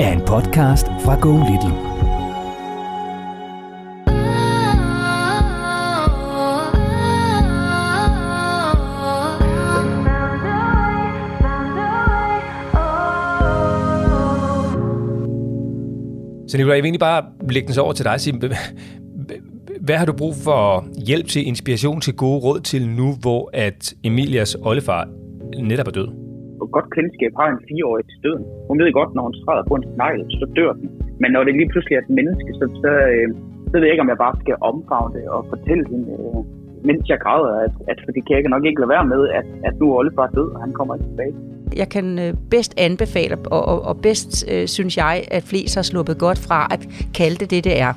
er en podcast fra Go Little. Så Nicolai, jeg vil egentlig bare lægge den så over til dig og sige, hvad har du brug for hjælp til, inspiration til gode råd til nu, hvor at Emilias oldefar netop er død? Godt kendskab har en fireårig til døden. Hun ved godt, når hun træder på en snegl, så dør den. Men når det lige pludselig er et menneske, så, så, øh, så ved jeg ikke, om jeg bare skal omfavne det og fortælle hende, øh, mens jeg græder, at, at for det kan jeg nok ikke lade være med, at, at nu er oldefar død, og han kommer ikke tilbage. Jeg kan øh, bedst anbefale, og, og, og bedst øh, synes jeg, at flest har sluppet godt fra at kalde det det, det er.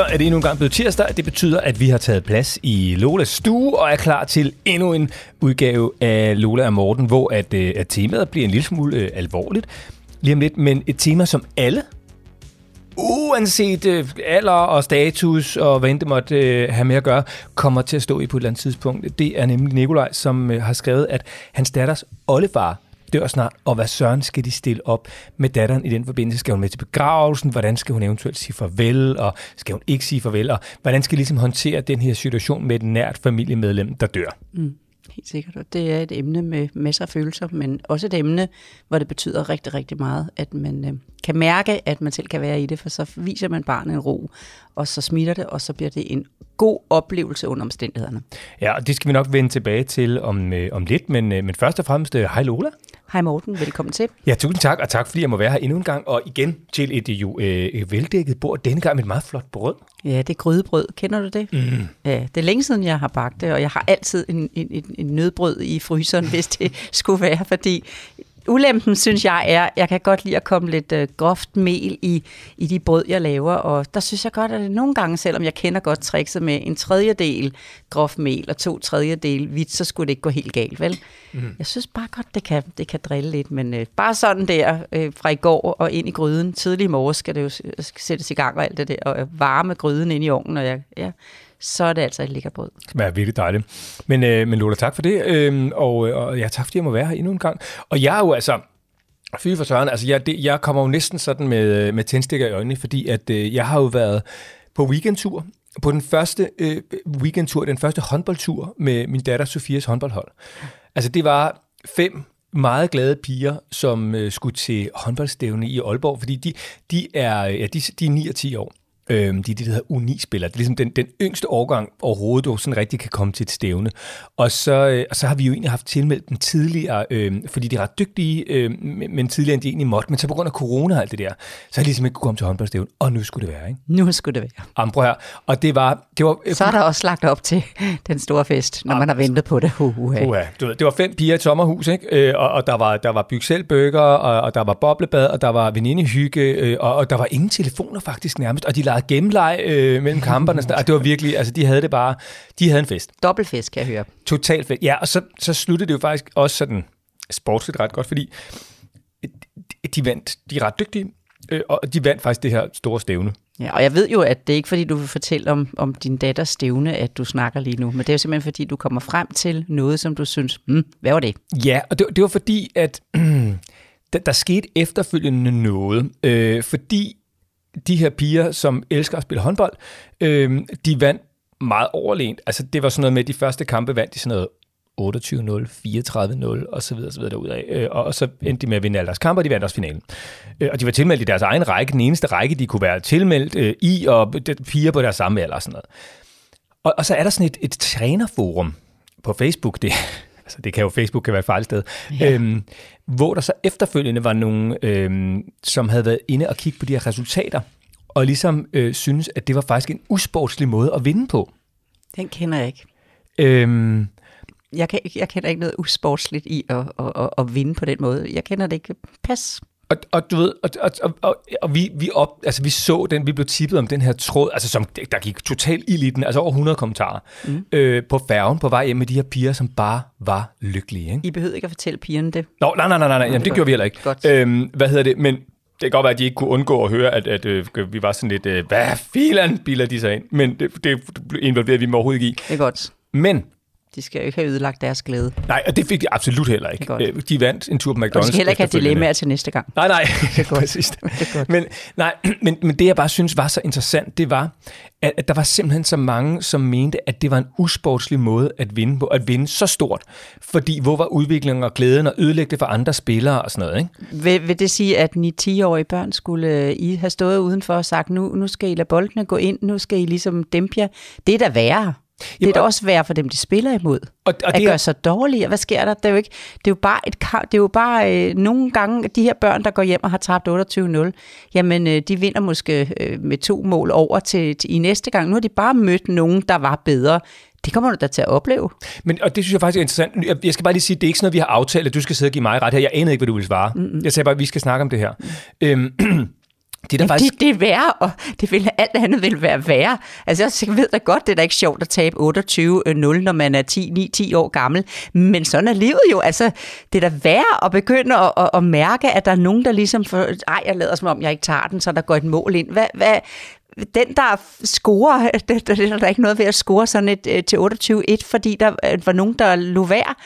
Så er det endnu en gang blevet tirsdag. Det betyder, at vi har taget plads i Lolas stue og er klar til endnu en udgave af Lola og Morten, hvor at, øh, at temaet bliver en lille smule øh, alvorligt lige om lidt, men et tema, som alle uanset øh, alder og status og hvad end det måtte øh, have med at gøre, kommer til at stå i på et eller andet tidspunkt. Det er nemlig Nikolaj, som øh, har skrevet, at hans datters oldefar dør snart, og hvad søren skal de stille op med datteren i den forbindelse? Skal hun med til begravelsen? Hvordan skal hun eventuelt sige farvel? Og skal hun ikke sige farvel? Og hvordan skal de ligesom håndtere den her situation med et nært familiemedlem, der dør? Mm. Helt sikkert, og det er et emne med masser af følelser, men også et emne, hvor det betyder rigtig, rigtig meget, at man øh, kan mærke, at man selv kan være i det, for så viser man barnet en ro, og så smitter det, og så bliver det en god oplevelse under omstændighederne. Ja, og det skal vi nok vende tilbage til om, øh, om lidt, men, øh, men først og fremmest, øh, hej Lola. Hej Morten, velkommen til. Ja, tusind tak, og tak fordi jeg må være her endnu en gang, og igen til et jo øh, veldækket bord, denne gang med et meget flot brød. Ja, det er grydebrød. Kender du det? Mm. Ja, det er længe siden, jeg har bagt det, og jeg har altid en, en, en nødbrød i fryseren, hvis det skulle være, fordi ulempen, synes jeg, er, jeg kan godt lide at komme lidt øh, groft mel i, i de brød, jeg laver, og der synes jeg godt, at det nogle gange, selvom jeg kender godt trickset med en tredjedel groft mel og to tredjedel hvidt, så skulle det ikke gå helt galt, vel? Mm. Jeg synes bare godt, det kan, det kan drille lidt, men øh, bare sådan der øh, fra i går og ind i gryden, tidlig i morges skal det jo sættes i gang og alt det der, og varme gryden ind i ovnen, og jeg, ja, så er det altså et lækkert brød. Det er virkelig dejligt. Men, øh, men Lola, tak for det, øh, og, og ja, tak fordi jeg må være her endnu en gang. Og jeg er jo altså, fy for søren, altså jeg, det, jeg kommer jo næsten sådan med, øh, med tændstikker i øjnene, fordi at øh, jeg har jo været på weekendtur, på den første øh, weekendtur, den første håndboldtur med min datter Sofias håndboldhold. Altså det var fem meget glade piger, som øh, skulle til håndboldstævne i Aalborg, fordi de, de, er, ja, de, de er 9 og 10 år. Øhm, de er det, der hedder Uni-spillere. Det er ligesom den, den yngste årgang overhovedet, du sådan rigtig kan komme til et stævne. Og så, øh, og så har vi jo egentlig haft tilmeldt dem tidligere, øh, fordi de er ret dygtige, øh, men tidligere end de egentlig måtte. Men så på grund af corona og alt det der, så har de ligesom ikke kunne komme til håndboldstævne. Og nu skulle det være, ikke? Nu skulle det være. Ambrå her. Og det var... Det var så er der også lagt op til den store fest, når man har ventet på det. Uh, uh, uh. Det var fem piger i et sommerhus, ikke? Øh, og, og der var, der var byg og, og der var boblebad, og der var venindehygge, øh, og, og der var ingen telefoner faktisk nærmest, og de lavede gennemleg øh, mellem kamperne. og det var virkelig, altså de havde det bare, de havde en fest. Dobbeltfest, kan jeg høre. Total fest. Ja, og så, så sluttede det jo faktisk også sådan sportsligt ret godt, fordi de vandt, de er ret dygtige, øh, og de vandt faktisk det her store stævne. Ja, og jeg ved jo, at det er ikke fordi, du vil fortælle om, om din datters stævne, at du snakker lige nu, men det er jo simpelthen fordi, du kommer frem til noget, som du synes, hmm, hvad var det? Ja, og det, det var fordi, at der, der skete efterfølgende noget, øh, fordi de her piger, som elsker at spille håndbold, øh, de vandt meget overlænt. Altså, det var sådan noget med, at de første kampe vandt de sådan noget 28-0, 34-0 og så videre, så videre derudad. Øh, og så endte de med at vinde alle deres kampe, og de vandt også finalen. Øh, og de var tilmeldt i deres egen række, den eneste række, de kunne være tilmeldt øh, i, og piger på deres samme alder og sådan noget. Og, og så er der sådan et, et trænerforum på Facebook, det, altså det kan jo, Facebook kan være et fejl sted, ja. øhm, hvor der så efterfølgende var nogen, øhm, som havde været inde og kigge på de her resultater, og ligesom øh, synes, at det var faktisk en usportslig måde at vinde på. Den kender jeg ikke. Øhm, jeg, kan, jeg kender ikke noget usportsligt i at, at, at, at vinde på den måde. Jeg kender det ikke. Pas. Og, og du ved, og, og, og, og, vi, vi, op, altså, vi så den, vi blev tippet om den her tråd, altså som, der gik totalt ild i den, altså over 100 kommentarer, mm. øh, på færgen på vej hjem med de her piger, som bare var lykkelige. Ikke? I behøvede ikke at fortælle pigerne det. Nå, nej, nej, nej, nej, nej. Jamen, det gjorde vi heller ikke. Godt. Øhm, hvad hedder det, men det kan godt være, at de ikke kunne undgå at høre, at, at, øh, vi var sådan lidt, øh, hvad filan biler de sig ind? Men det, det involverede vi mig overhovedet ikke i. Det er godt. Men de skal jo ikke have ødelagt deres glæde. Nej, og det fik de absolut heller ikke. Øh, de vandt en tur på McDonald's. Og de skal heller ikke have dilemmaer til næste gang. Nej, nej, det er godt. præcis. det godt. Men, nej, men, men det, jeg bare synes var så interessant, det var, at, at der var simpelthen så mange, som mente, at det var en usportslig måde at vinde på, at vinde så stort. Fordi hvor var udviklingen og glæden og ødelægge det for andre spillere og sådan noget, ikke? Vil, vil det sige, at ni 10-årige børn skulle øh, I have stået udenfor og sagt, nu, nu skal I lade boldene gå ind, nu skal I ligesom dæmpe jer? Det er da værre. Det er da også værd for dem, de spiller imod. Og, og at gøre sig dårlige. Hvad sker der? Det er jo, ikke, det er jo bare, et, det er jo bare øh, nogle gange, de her børn, der går hjem og har tabt 28-0, jamen øh, de vinder måske øh, med to mål over til, til i næste gang. Nu har de bare mødt nogen, der var bedre. Det kommer du da til at opleve. Men, og det synes jeg faktisk er interessant. Jeg, jeg skal bare lige sige, det er ikke sådan noget, vi har aftalt, at du skal sidde og give mig ret her. Jeg anede ikke, hvad du ville svare. Mm-hmm. Jeg sagde bare, at vi skal snakke om det her. Mm. Øhm, det er, der faktisk... det, det er værre, og det vil, alt andet vil være værre. Altså, jeg ved da godt, det er da ikke sjovt at tabe 28-0, når man er 10-9-10 år gammel. Men sådan er livet jo. Altså, det er da værre at begynde at, at, at mærke, at der er nogen, der ligesom... For, Ej, jeg lader som om, jeg ikke tager den, så der går et mål ind. Hvad, hvad, den, der scorer, det, der, der er ikke noget ved at score sådan et øh, til 28-1, fordi der øh, var nogen, der lå værd.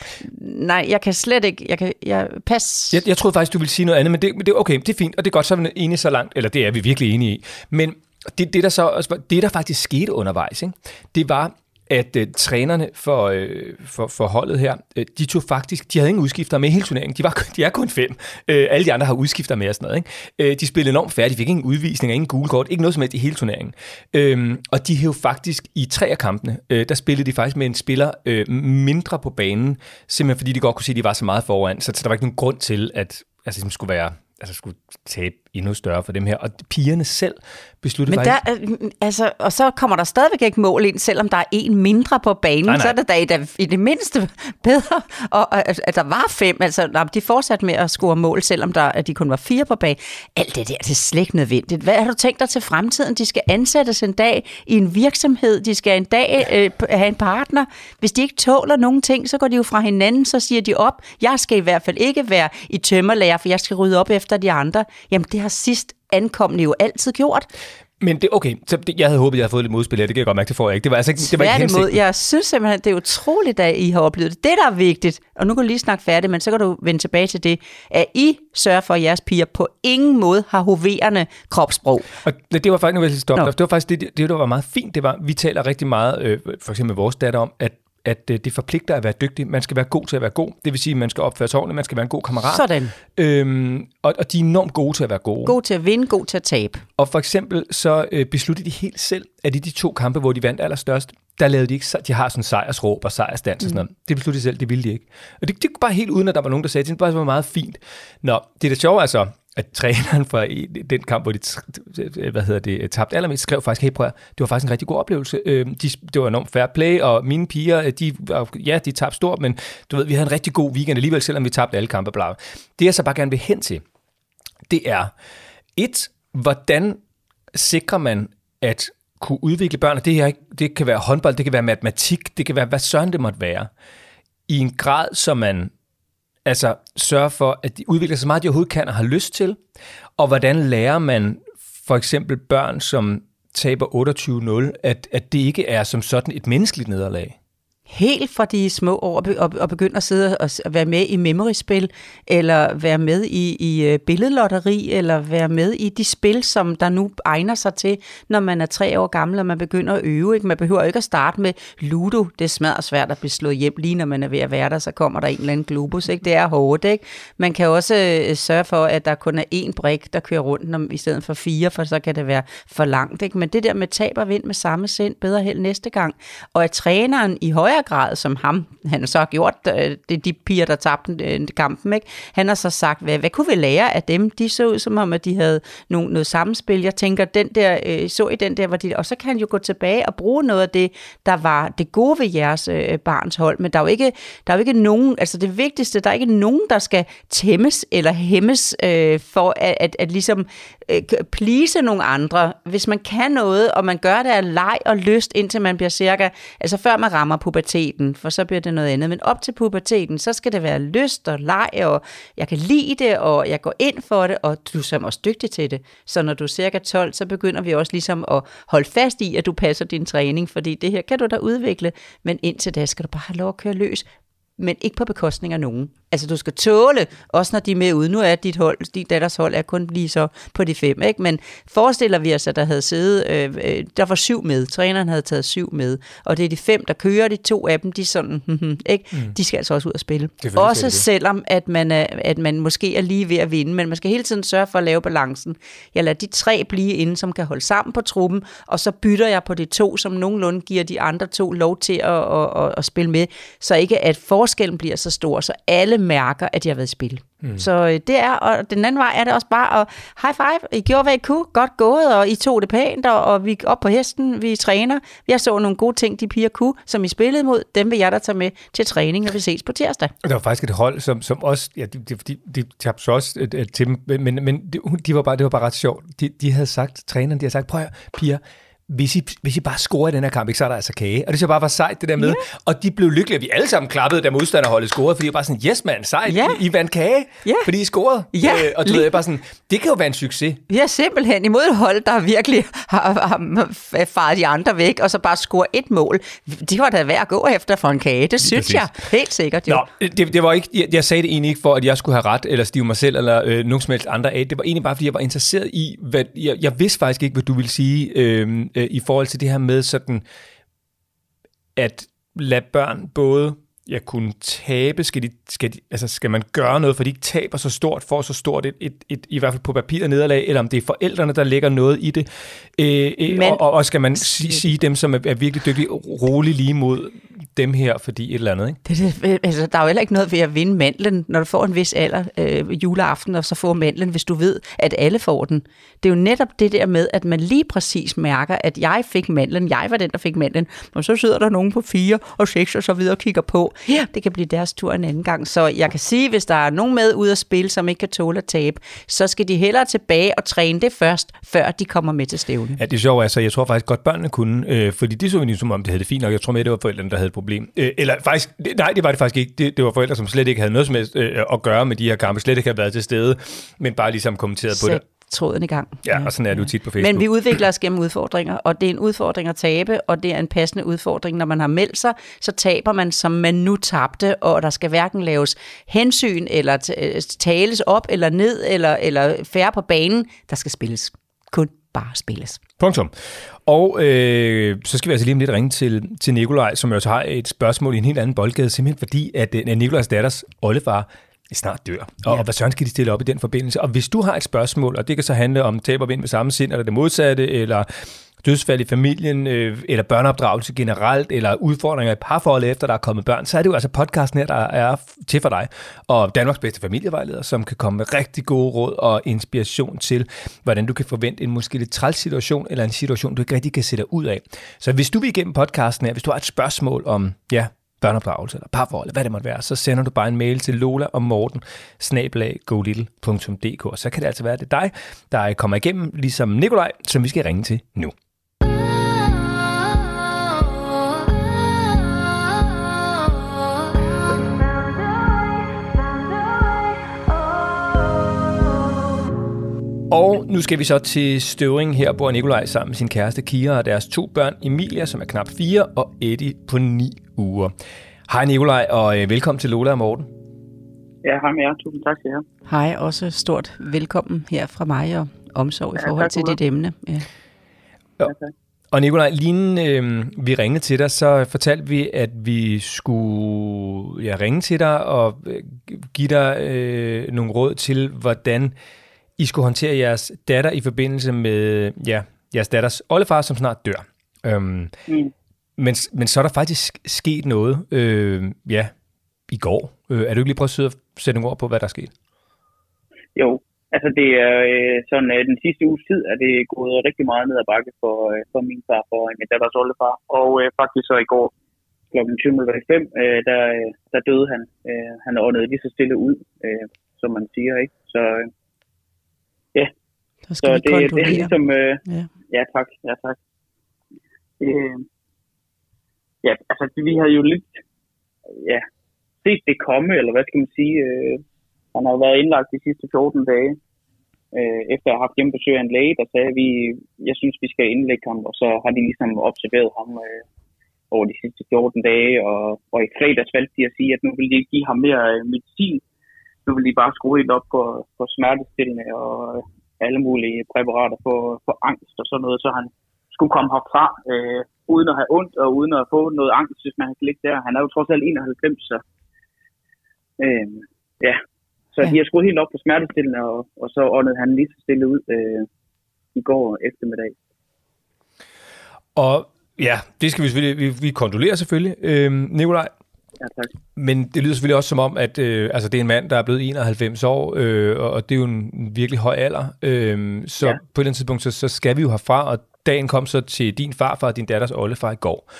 Nej, jeg kan slet ikke, jeg kan, jeg, pas. Jeg, jeg troede faktisk, du ville sige noget andet, men det, men det okay, det er fint, og det er godt, så er vi enige så langt, eller det er vi virkelig enige i. Men det, det, der så, det, der faktisk skete undervejs, ikke, det var, at øh, trænerne for, øh, for, for holdet her, øh, de tog faktisk, de havde ingen udskifter med hele turneringen. De, var, de er kun fem. Øh, alle de andre har udskifter med og sådan noget. Ikke? Øh, de spillede enormt færdigt. De fik ingen udvisninger, ingen gule kort, ikke noget som helst i hele turneringen. Øh, og de hævde faktisk i tre af kampene, øh, der spillede de faktisk med en spiller øh, mindre på banen, simpelthen fordi de godt kunne se, at de var så meget foran. Så, så der var ikke nogen grund til, at altså, det skulle være altså skulle tabe endnu større for dem her. Og pigerne selv besluttede Men faktisk... Der, altså, og så kommer der stadigvæk ikke mål ind, selvom der er en mindre på banen, nej, nej. så er det da i, det, i det mindste bedre, og, at, at der var fem. Altså, nej, de fortsatte med at score mål, selvom der, at de kun var fire på banen. Alt det der, det er slet ikke nødvendigt. Hvad har du tænkt dig til fremtiden? De skal ansættes en dag i en virksomhed, de skal en dag øh, have en partner. Hvis de ikke tåler nogen ting, så går de jo fra hinanden, så siger de op, jeg skal i hvert fald ikke være i tømmerlærer, for jeg skal rydde op efter de andre. Jamen, det har sidst ankommende jo altid gjort. Men det, okay, så det, jeg havde håbet, jeg havde fået lidt modspil her. Det kan jeg godt mærke, det får jeg ikke. Det var altså ikke, det var ikke hensigten. Jeg synes simpelthen, det er utroligt, at I har oplevet det. Det, der er vigtigt, og nu kan du lige snakke færdigt, men så kan du vende tilbage til det, at I sørger for, at jeres piger på ingen måde har hoverende kropssprog. Og det var faktisk, nu vil jeg stoppe, det var faktisk det, det, der var meget fint, det var, vi taler rigtig meget, øh, for eksempel med vores datter om, at at øh, det forpligter at være dygtig. Man skal være god til at være god. Det vil sige, at man skal opføre sig ordentligt, man skal være en god kammerat. Sådan. Øhm, og, og de er enormt gode til at være gode. God til at vinde, god til at tabe. Og for eksempel så øh, besluttede de helt selv, at i de to kampe, hvor de vandt allerstørst, der lavede de ikke, de har sådan sejrsråb og sejrsdans mm. og sådan noget. Det besluttede de selv, det ville de ikke. Og det, det var bare helt uden, at der var nogen, der sagde, det var meget fint. Nå, det er det sjove altså, at træneren for den kamp, hvor de hvad hedder det, øh, tabte allermest, skrev faktisk, hey prøv, det var faktisk en rigtig god oplevelse. Øh, de, det var enormt fair play, og mine piger, øh, de, ja, de tabte stort, men du ved, vi havde en rigtig god weekend alligevel, selvom vi tabte alle kampe. Bla. Det jeg så bare gerne vil hen til, det er, et, hvordan sikrer man, at kunne udvikle børn, og det, her, det kan være håndbold, det kan være matematik, det kan være, hvad søren det måtte være, i en grad, så man altså sørge for, at de udvikler så meget, de overhovedet kan og har lyst til, og hvordan lærer man for eksempel børn, som taber 28-0, at, at det ikke er som sådan et menneskeligt nederlag? Helt fra de små år og, og begynde at sidde og være med i memoryspil, eller være med i, i øh, billedlotteri, eller være med i de spil, som der nu egner sig til, når man er tre år gammel, og man begynder at øve. Ikke? Man behøver ikke at starte med Ludo. Det er smadret svært at blive slået hjem, lige når man er ved at være der, så kommer der en eller anden globus. Ikke? Det er hårdt. Ikke? Man kan også øh, sørge for, at der kun er én brik, der kører rundt, når, i stedet for fire, for så kan det være for langt. Ikke? Men det der med tab og vind med samme sind, bedre held næste gang. Og at træneren i højere grad, som ham, han så har gjort, øh, det er de piger, der tabte øh, kampen, ikke? han har så sagt, hvad, hvad kunne vi lære af dem? De så ud som om, at de havde nogle, noget samspil. Jeg tænker, den der, øh, så i den der, hvor de, og så kan han jo gå tilbage og bruge noget af det, der var det gode ved jeres øh, barns hold, men der er jo ikke, der er jo ikke nogen, altså det vigtigste, der er ikke nogen, der skal tæmmes eller hæmmes øh, for at, at, at ligesom øh, plise nogle andre. Hvis man kan noget, og man gør det af leg og lyst, indtil man bliver cirka, altså før man rammer puberteten, for så bliver det noget andet. Men op til puberteten, så skal det være lyst og leg, og jeg kan lide det, og jeg går ind for det, og du er som også dygtig til det. Så når du er cirka 12, så begynder vi også ligesom at holde fast i, at du passer din træning, fordi det her kan du da udvikle, men indtil da skal du bare have lov at køre løs men ikke på bekostning af nogen. Altså, du skal tåle, også når de er med ude. Nu er dit hold, dit datters hold er kun lige så på de fem, ikke? Men forestiller vi os, at der havde siddet, øh, øh, der var syv med. Træneren havde taget syv med. Og det er de fem, der kører. De to af dem, de sådan, ikke? Mm. De skal altså også ud og spille. Også selvom, at man, er, at man måske er lige ved at vinde, men man skal hele tiden sørge for at lave balancen. Jeg lader de tre blive inde, som kan holde sammen på truppen, og så bytter jeg på de to, som nogenlunde giver de andre to lov til at, at, at, at spille med, så ikke at forskellen bliver så stor, så alle mærker, at de har været i spil. Mm. Så øh, det er, og den anden vej er det også bare at high five, I gjorde hvad I kunne, godt gået, og I tog det pænt, og, og vi er op på hesten, vi træner. Jeg så nogle gode ting, de piger kunne, som I spillede mod, dem vil jeg da tage med til træning, når vi ses på tirsdag. Der var faktisk et hold, som, som også, ja, de, de, de, de tabte så også uh, til dem, men, men de, de var bare, det var bare ret sjovt. De, de havde sagt, træneren, de havde sagt, prøv at piger, hvis I, hvis I bare scorer i den her kamp, ikke, så er der altså kage. Og det så bare var sejt, det der med. Yeah. Og de blev lykkelige, vi alle sammen klappede, da modstanderholdet scorede, fordi jeg bare sådan, yes man, sejt, yeah. I, I vandt kage, yeah. fordi I scorede. Yeah. Øh, og du ved, jeg bare sådan, det kan jo være en succes. Ja, simpelthen imod et hold, der virkelig har, har faret de andre væk, og så bare score et mål. Det var da værd at gå efter for en kage, det synes jeg. Helt sikkert jo. Nå, det, det var ikke, jeg, jeg sagde det egentlig ikke for, at jeg skulle have ret, eller stive mig selv, eller øh, nogen som helst andre af. Det var egentlig bare, fordi jeg var interesseret i, hvad, jeg, jeg vidste faktisk ikke, hvad du ville sige øh, øh, i forhold til det her med sådan, at lade børn både ja, kunne tabe? Skal, de, skal, de, altså skal man gøre noget, for de ikke taber så stort, får så stort et, et, et, i hvert fald på papir nederlag, eller om det er forældrene, der lægger noget i det? Øh, øh Men, og, og skal man sige, sige dem, som er, er virkelig dygtige, roligt lige mod dem her, fordi et eller andet, ikke? Det, det, altså, der er jo heller ikke noget ved at vinde mandlen, når du får en vis alder øh, juleaften, og så får mandlen, hvis du ved, at alle får den. Det er jo netop det der med, at man lige præcis mærker, at jeg fik mandlen, jeg var den, der fik mandlen, og så sidder der nogen på fire og seks og så videre og kigger på. Ja, det kan blive deres tur en anden gang. Så jeg kan sige, hvis der er nogen med ud at spille, som ikke kan tåle at tabe, så skal de hellere tilbage og træne det først, før de kommer med til stævne. Ja, det er sjovt. Altså, jeg tror faktisk godt, børnene kunne, øh, fordi de så jo som om, det havde det fint nok. Jeg tror med, det var forældrene, der havde et problem. Øh, eller faktisk, nej, det var det faktisk ikke. Det, det var forældre, som slet ikke havde noget som helst øh, at gøre med de her kampe, slet ikke havde været til stede, men bare ligesom kommenteret på det tråden i gang. Ja, og sådan er det jo tit på Facebook. Men vi udvikler os gennem udfordringer, og det er en udfordring at tabe, og det er en passende udfordring. Når man har meldt sig, så taber man, som man nu tabte, og der skal hverken laves hensyn, eller øh, tales op eller ned, eller, eller færre på banen. Der skal spilles. Kun bare spilles. Punktum. Og øh, så skal vi altså lige om lidt ringe til, til Nikolaj, som jo også har et spørgsmål i en helt anden boldgade, simpelthen fordi, at øh, Nikolajs datters oldefar snart dør. Og, ja. hvad søren skal de stille op i den forbindelse? Og hvis du har et spørgsmål, og det kan så handle om tab og vind med samme sind, eller det modsatte, eller dødsfald i familien, øh, eller børneopdragelse generelt, eller udfordringer i parforholdet efter, der er kommet børn, så er det jo altså podcasten her, der er til for dig. Og Danmarks bedste familievejleder, som kan komme med rigtig gode råd og inspiration til, hvordan du kan forvente en måske lidt træls situation, eller en situation, du ikke rigtig kan sætte dig ud af. Så hvis du vil igennem podcasten her, hvis du har et spørgsmål om, ja, børneopdragelse eller parforhold, eller hvad det måtte være, så sender du bare en mail til Lola og Morten, snablag.golittle.dk, og så kan det altså være, at det er dig, der kommer igennem, ligesom Nikolaj, som vi skal ringe til nu. Og nu skal vi så til Støvring. Her bor Nikolaj sammen med sin kæreste Kira og deres to børn, Emilia, som er knap 4, og Eddie på 9 uger. Hej Nikolaj, og øh, velkommen til Lola og Morten. Ja, hej med jer. Tusind tak til jer. Hej, også stort velkommen her fra mig og omsorg i Ja, forhold tak til dit emne. Ja. Ja, tak. Og Nikolaj, lige inden øh, vi ringede til dig, så fortalte vi, at vi skulle ja, ringe til dig og øh, give dig øh, nogle råd til, hvordan I skulle håndtere jeres datter i forbindelse med ja, jeres datters oldefar, som snart dør. Øhm, Mm. men, men så er der faktisk sket noget, øh, ja, i går. Øh, er du ikke lige prøve at sætte nogle ord på, hvad der er sket? Jo, altså det er øh, sådan, øh, den sidste uges tid er det gået rigtig meget ned ad bakke for, øh, for min far og min datters oldefar. Og øh, faktisk så i går kl. 20.05, øh, der, øh, der døde han. Øh, han åndede lige så stille ud, øh, som man siger, ikke? Så, øh, Så så skal vi det, det er ligesom... Øh, Ja. Ja, tak. Ja, tak. Øh, ja, altså, vi har jo lidt ja, set det komme, eller hvad skal man sige. Øh, han har jo været indlagt de sidste 14 dage, øh, efter at have haft hjemmebesøg af en læge, der sagde, at vi, jeg synes, vi skal indlægge ham, og så har de ligesom observeret ham øh, over de sidste 14 dage, og, og i fredags valgte de at sige, at nu vil de ikke give ham mere øh, medicin, nu vil de bare skrue helt op på, på smertestillende og alle mulige præparater for, for angst og sådan noget, så han skulle komme herfra øh, uden at have ondt og uden at få noget angst, hvis man kan ligge der. Han er jo trods alt 91, så øh, ja. Så ja. de har skruet helt op på smertestillende, og, og så åndede han lige så stille ud øh, i går eftermiddag. Og ja, det skal vi selvfølgelig, vi, vi kondolerer selvfølgelig. Øh, Nikolaj, Ja, tak. Men det lyder selvfølgelig også som om, at øh, altså, det er en mand, der er blevet 91 år, øh, og- det er jo en virkelig høj alder. Øh, så ja. Ja. på et eller andet tidspunkt, så, så skal vi jo herfra, og dagen kom så til din farfar og din datters oldefar i går.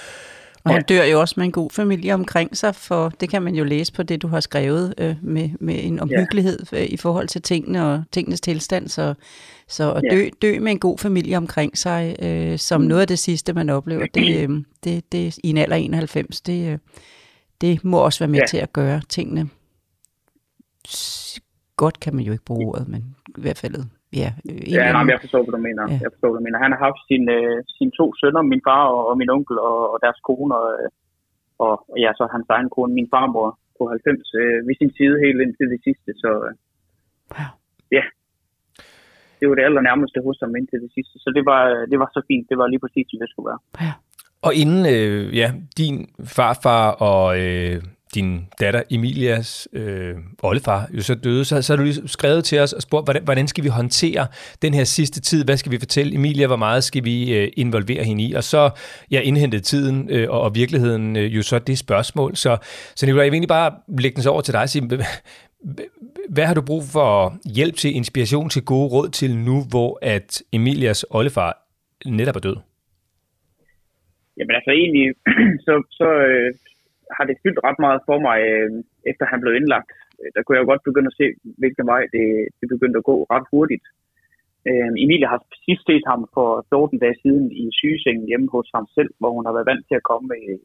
Og han dør jo også med en god familie omkring sig, for det kan man jo læse på det, du har skrevet øh, med, med en omhyggelighed øh, i forhold til tingene og tingenes tilstand. Så, så at Ja. dø, dø med en god familie omkring sig, øh, som noget af det sidste, man oplever, det, øh, det, det i en alder af 91, det, øh, det må også være med Ja. til at gøre tingene godt, kan man jo ikke bruge ordet, men i hvert fald, ja. Øh, Ja, nej, men jeg forstår, hvad du mener. Ja. Jeg forstår, hvad du mener. Han har haft sine, øh, sine to sønner, min far og, og min onkel og, og deres kone, og, øh, og, ja, så hans egen kone, min farmor på 90, øh, ved sin side helt indtil det sidste. Så øh, Ja. ja, det var det allernærmeste hos ham indtil det sidste. Så det var, øh, det var så fint. Det var lige præcis, som det skulle være. Ja. Og inden øh, ja, din farfar og øh, din datter Emilias øh, oldefar jo så døde, så, så har du lige skrevet til os og spurgt, hvordan, hvordan skal vi håndtere den her sidste tid? Hvad skal vi fortælle Emilia? Hvor meget skal vi øh, involvere hende i? Og så ja, indhentede tiden øh, og, og virkeligheden øh, jo så det spørgsmål. Så, så Nicolai, jeg vil egentlig bare lægge den så over til dig og sige, hvad- hvad har du brug for hjælp til, inspiration til, gode råd til nu, hvor at Emilias oldefar netop er død? Jamen altså egentlig, så, så øh, har det fyldt ret meget for mig, øh, efter han blev indlagt. Der kunne jeg jo godt begynde at se, hvilken vej det, det begyndte at gå ret hurtigt. Øh, Emilie har sidst set ham for 14 dage siden i sygesengen hjemme hos ham selv, hvor hun har været vant til at komme øh,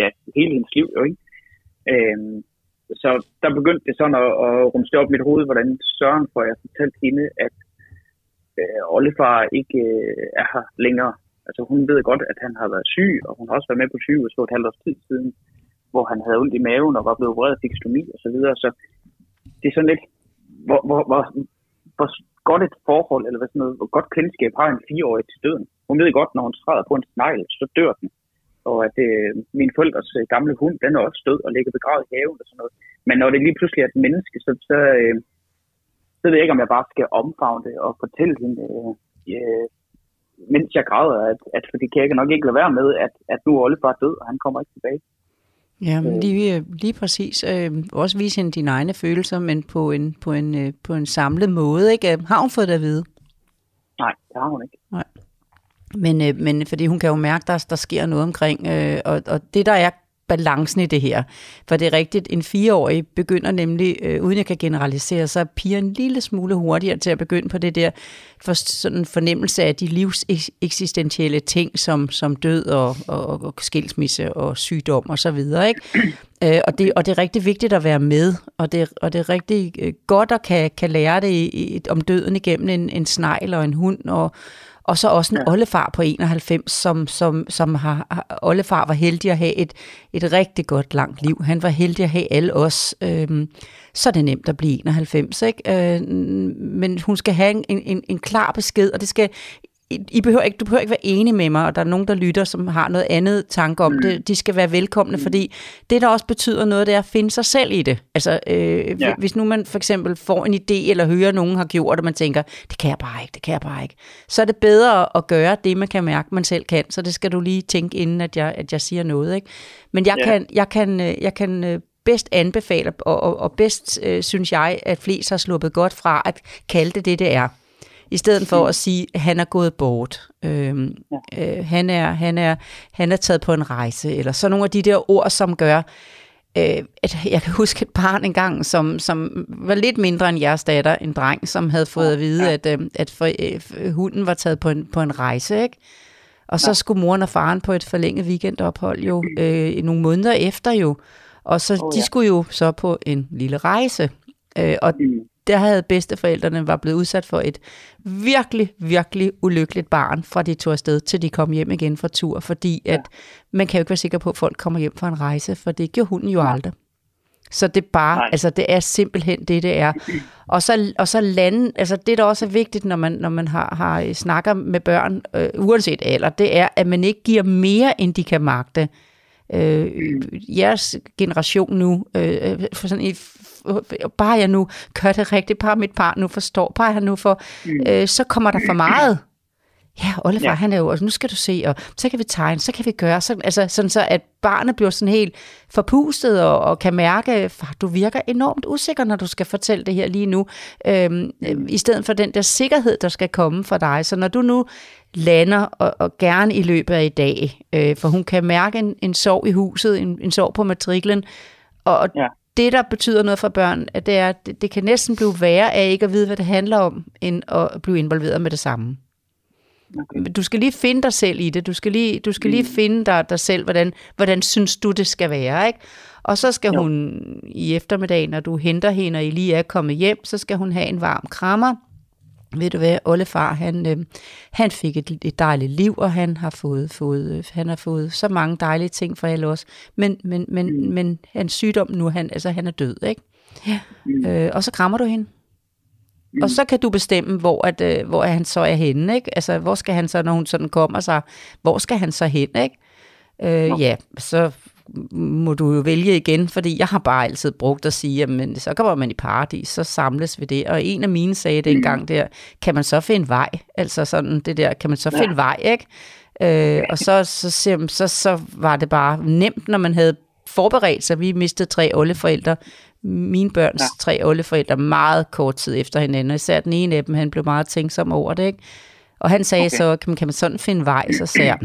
ja, hele hendes liv. Jo, ikke? Øh, så der begyndte det sådan at, at rumste op i mit hoved, hvordan søren får jeg fortalt hende, at øh, Ollefar ikke øh, er her længere. Altså hun ved godt, at han har været syg, og hun har også været med på sygehus for et halvt års tid siden, hvor han havde ondt i maven og var blevet opereret og fik stomi og så videre. Så det er sådan lidt, hvor, hvor, hvor, hvor godt et forhold, eller hvad sådan noget, hvor godt kendskab har en fireårig til døden. Hun ved godt, når hun træder på en snegl, så dør den. Og at øh, min forældres øh, gamle hund, den er også død og ligger begravet i haven og sådan noget. Men når det lige pludselig er et menneske, så, så, øh, så ved jeg ikke, om jeg bare skal omfavne det og fortælle hende, øh, øh, mens jeg græder, at, at fordi kan jeg nok ikke lade være med, at, at nu er oldefar død, og han kommer ikke tilbage. Ja, men Øh. lige, øh, lige præcis. Øh, også vise hende dine egne følelser, men på en, på en, øh, på en samlet måde. Ikke? Har hun fået det at vide? Nej, det har hun ikke. Men, øh, men fordi hun kan jo mærke, der, der sker noget omkring. Øh, og, og det, der er balancen i det her. For det er rigtigt, en fireårig begynder nemlig, øh, uden jeg kan generalisere, så er piger en lille smule hurtigere til at begynde på det der for sådan fornemmelse af de livseksistentielle ting, som, som død og, og, og skilsmisse og sygdom og så videre. Ikke? Øh, og, det, og det er rigtig vigtigt at være med, og det, og det er rigtig øh, godt at kan, kan lære det i, i, om døden igennem en, en snegl og en hund, og, og så også en ja. oldefar på 91, som, som, som har, oldefar var heldig at have et, et rigtig godt langt liv. Han var heldig at have alle os. Øhm, så er det nemt at blive 91, ikke? Øh, men hun skal have en, en, en klar besked, og det skal i behøver ikke, du behøver ikke være enig med mig, og der er nogen, der lytter, som har noget andet tanke om mm. det. De skal være velkomne, mm. fordi det, der også betyder noget, det er at finde sig selv i det. Altså, øh, ja. hvis nu man for eksempel får en idé, eller hører, at nogen har gjort, og man tænker, det kan jeg bare ikke, det kan jeg bare ikke. Så er det bedre at gøre det, man kan mærke, man selv kan. Så det skal du lige tænke, inden at jeg, at jeg siger noget. Ikke? Men jeg, ja. kan, jeg, kan, øh, jeg kan øh, bedst anbefale, og, og, og bedst øh, synes jeg, at flest har sluppet godt fra at kalde det det, det er i stedet for at sige, at han er gået bort. Øhm, ja. øh, han, er, han, er, han er taget på en rejse, eller så nogle af de der ord, som gør, øh, at jeg kan huske et barn engang, som, som var lidt mindre end jeres datter, en dreng, som havde fået at vide, ja. at, øh, at for, øh, hunden var taget på en, på en rejse, ikke? Og så ja. skulle moren og faren på et forlænget weekendophold jo øh, nogle måneder efter jo. Og så oh, ja. de skulle jo så på en lille rejse. Øh, og mm der havde bedsteforældrene var blevet udsat for et virkelig, virkelig ulykkeligt barn, fra de tog afsted, til de kom hjem igen fra tur, fordi at man kan jo ikke være sikker på, at folk kommer hjem fra en rejse, for det gjorde hunden jo aldrig. Så det bare, Nej. altså det er simpelthen det, det er. Og så, og så lande, altså det, der også er vigtigt, når man, når man har, har snakker med børn, øh, uanset alder, det er, at man ikke giver mere, end de kan magte. Øh, jeres generation nu, øh, for sådan i bare jeg nu gør det rigtigt, bare mit barn nu forstår, bare han nu for, mm. øh, så kommer der for meget. Ja, Oliver, ja. han er jo, og nu skal du se, og så kan vi tegne, så kan vi gøre, så, altså sådan så, at barnet bliver sådan helt forpustet og, og kan mærke, at du virker enormt usikker, når du skal fortælle det her lige nu, øhm, mm. i stedet for den der sikkerhed, der skal komme for dig. Så når du nu lander, og, og gerne i løbet af i dag, øh, for hun kan mærke en, en sorg i huset, en, en sorg på matriklen, og ja det, der betyder noget for børn, det er, at det, det kan næsten blive værre af ikke at vide, hvad det handler om, end at blive involveret med det samme. Okay. Du skal lige finde dig selv i det. Du skal lige, du skal lige mm. finde dig, dig selv, hvordan, hvordan synes du, det skal være. Ikke? Og så skal jo. hun i eftermiddag, når du henter hende, og I lige er kommet hjem, så skal hun have en varm krammer ved du hvad, Ollefar, han, øh, han fik et, et dejligt liv, og han har fået, fået, øh, han har fået så mange dejlige ting for alle os. Men, men, men, mm. men hans sygdom nu, han, altså, han er død, ikke? Ja. Mm. Øh, og så krammer du hende. Mm. Og så kan du bestemme, hvor, at, øh, hvor han så er henne, ikke? Altså, hvor skal han så, når hun sådan kommer sig, hvor skal han så hen, ikke? Øh, ja, så må du jo vælge igen, fordi jeg har bare altid brugt at sige, men så kommer man i paradis, så samles vi det. Og en af mine sagde det engang der, kan man så finde vej? Altså sådan det der, kan man så finde ja. vej, ikke? Øh, og så, så, så, så, så var det bare nemt, når man havde forberedt sig. Vi mistede tre oldeforældre. Mine børns ja. tre oldeforældre meget kort tid efter hinanden. Især den ene af dem, han blev meget tænksom over det, ikke? Og han sagde okay. så, kan man, kan man sådan finde vej? Så sagde jeg,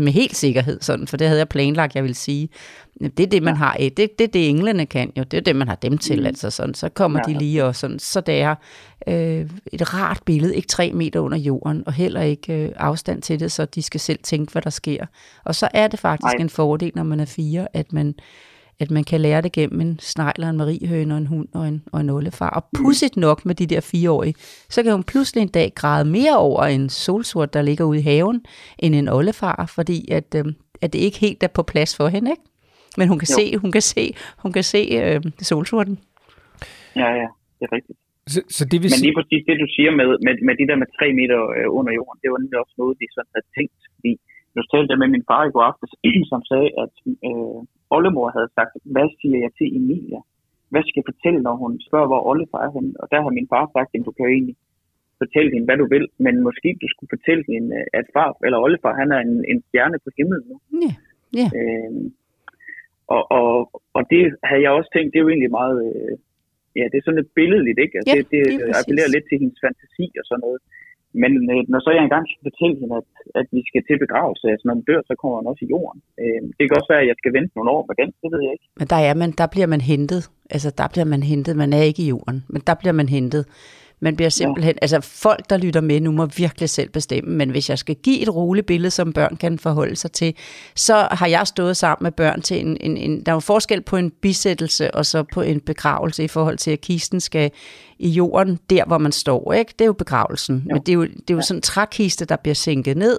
med helt sikkerhed, sådan, for det havde jeg planlagt, jeg vil sige. Det er det, man ja. har. Det, det er det, englene kan jo. Det er det, man har dem til. Mm. Altså sådan. Så kommer ja. de lige og sådan. Så det er øh, et rart billede. Ikke tre meter under jorden, og heller ikke øh, afstand til det, så de skal selv tænke, hvad der sker. Og så er det faktisk Nej. en fordel, når man er fire, at man at man kan lære det gennem en snegl og en mariehøne og en hund og en, og en oldefar. Og pudsigt nok med de der fireårige, så kan hun pludselig en dag græde mere over en solsort, der ligger ude i haven, end en oldefar, fordi at, øh, at det ikke helt er på plads for hende, ikke? Men hun kan jo. se, hun kan se, hun kan se øh, solsorten. Ja, ja, det er rigtigt. Så, så det vil Men lige præcis det, du siger med, med, med de der med tre meter øh, under jorden, det var nemlig også noget, de sådan havde tænkt. Fordi nu talte jeg med min far i går aftes, som sagde, at øh, oldemor havde sagt, hvad siger jeg til Emilia? Hvad skal jeg fortælle, når hun spørger, hvor oldefar er henne? Og der har min far sagt, at du kan jo egentlig fortælle hende, hvad du vil, men måske du skulle fortælle hende, at far eller oldefar, han er en, en stjerne på himlen nu. Ja, ja. Øhm, og, og, og det havde jeg også tænkt, det er jo egentlig meget, øh, ja, det er sådan lidt billedligt, ikke? Altså, ja, det, det appellerer lidt til hendes fantasi og sådan noget. Men øh, når så jeg engang skal fortælle hende, at, at vi skal til begravelse, altså når man dør, så kommer man også i jorden. Øh, det kan også være, at jeg skal vente nogle år på den, det ved jeg ikke. Men der, er man, der bliver man hentet. Altså, der bliver man hentet. Man er ikke i jorden, men der bliver man hentet. Man bliver simpelthen, ja. altså folk, der lytter med nu, må virkelig selv bestemme, men hvis jeg skal give et roligt billede, som børn kan forholde sig til, så har jeg stået sammen med børn til en, en, en der er jo forskel på en bisættelse og så på en begravelse i forhold til, at kisten skal i jorden, der hvor man står, ikke? Det er jo begravelsen, jo. men det er jo, det er jo sådan en trækiste, der bliver sænket ned,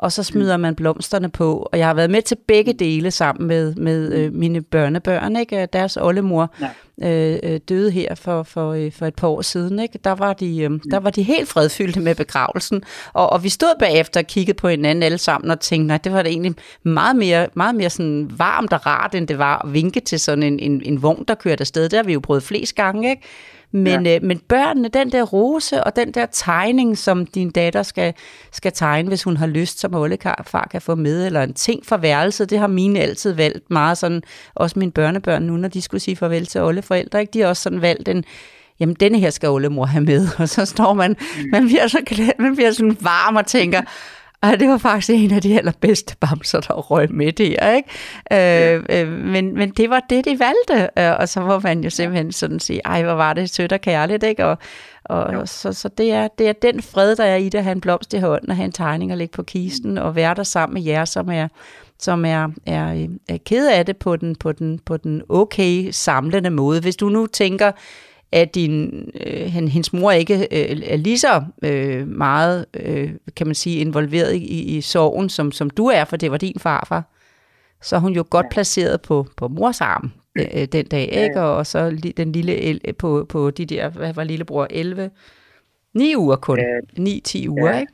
og så smider man blomsterne på. Og jeg har været med til begge dele sammen med, med øh, mine børnebørn. Ikke? Deres oldemor ja. Øh, øh døde her for, for, øh, for et par år siden. Ikke? Der, var de, øh, der var de helt fredfyldte med begravelsen. Og, og vi stod bagefter og kiggede på hinanden alle sammen og tænkte, nej, det var da egentlig meget mere, meget mere sådan varmt og rart, end det var at vinke til sådan en, en, en vogn, der kørte afsted. Det har vi jo prøvet flest gange, ikke? Men, ja. øh, men børnene, den der rose og den der tegning, som din datter skal, skal tegne, hvis hun har lyst, som oldefar kan få med, eller en ting for værelset, det har mine altid valgt meget sådan, også mine børnebørn nu, når de skulle sige farvel til oldeforældre, ikke? de har også sådan valgt en, jamen denne her skal oldemor have med, og så står man, mm. man bliver så glad, man bliver sådan varm og tænker, og det var faktisk en af de allerbedste bamser, der røg med der, ikke? Ja. Øh, øh, men, men det var det, de valgte, øh, og så må man jo simpelthen sådan sige, ej, hvor var det sødt og kærligt, ikke? Og, og så, så det, er, det er den fred, der er i det, at have en blomst i hånden, og have en tegning og lægge på kisten, og være der sammen med jer, som er, som er, er, er ked af det på den, på, den, på den okay samlende måde. Hvis du nu tænker, at din, øh, hendes mor ikke øh, er lige så øh, meget, øh, kan man sige, involveret i, i sorgen, som, som du er, for det var din farfar, så er hun jo godt placeret på, på mors arm øh, den dag, ikke? Og, og så den lille, på, på de der, hvad var lillebror, 11, 9 uger kun, 9-10 uger, ikke?